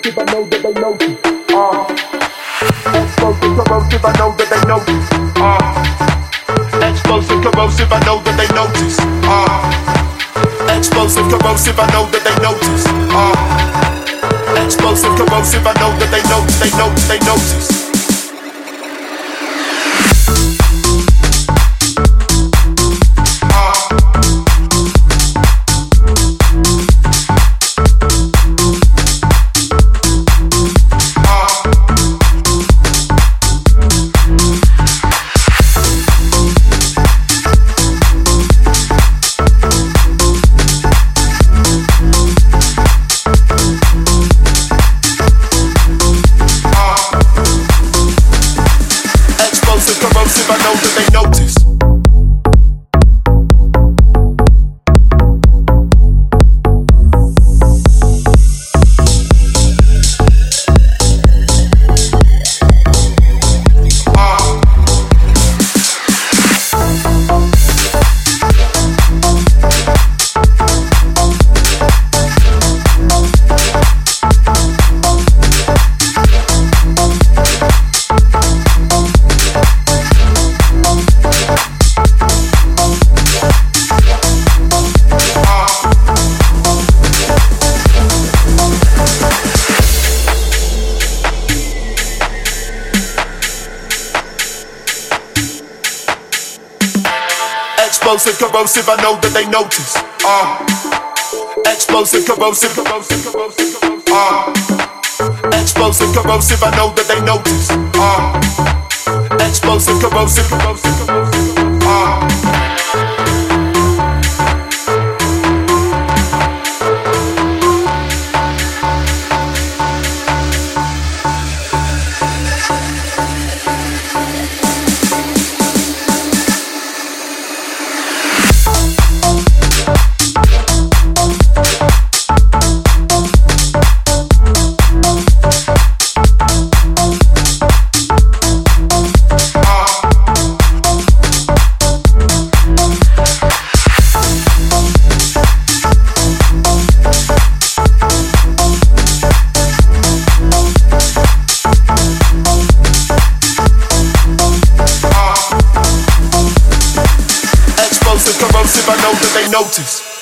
corrosive, ah. ah. I know that they notice. Ah. Explosive, corrosive, I know that they notice. Uh, explosive, corrosive, I know that they notice. Explosive, corrosive, I know that they notice. Know they notice, they notice, they notice. know that they explosive, corrosive, I know that they notice. Uh, explosive, corrosive, corrosive, corrosive, corrosive. Uh, explosive, corrosive, I know that they notice. Uh, explosive, corrosive, corrosive, corrosive. notice.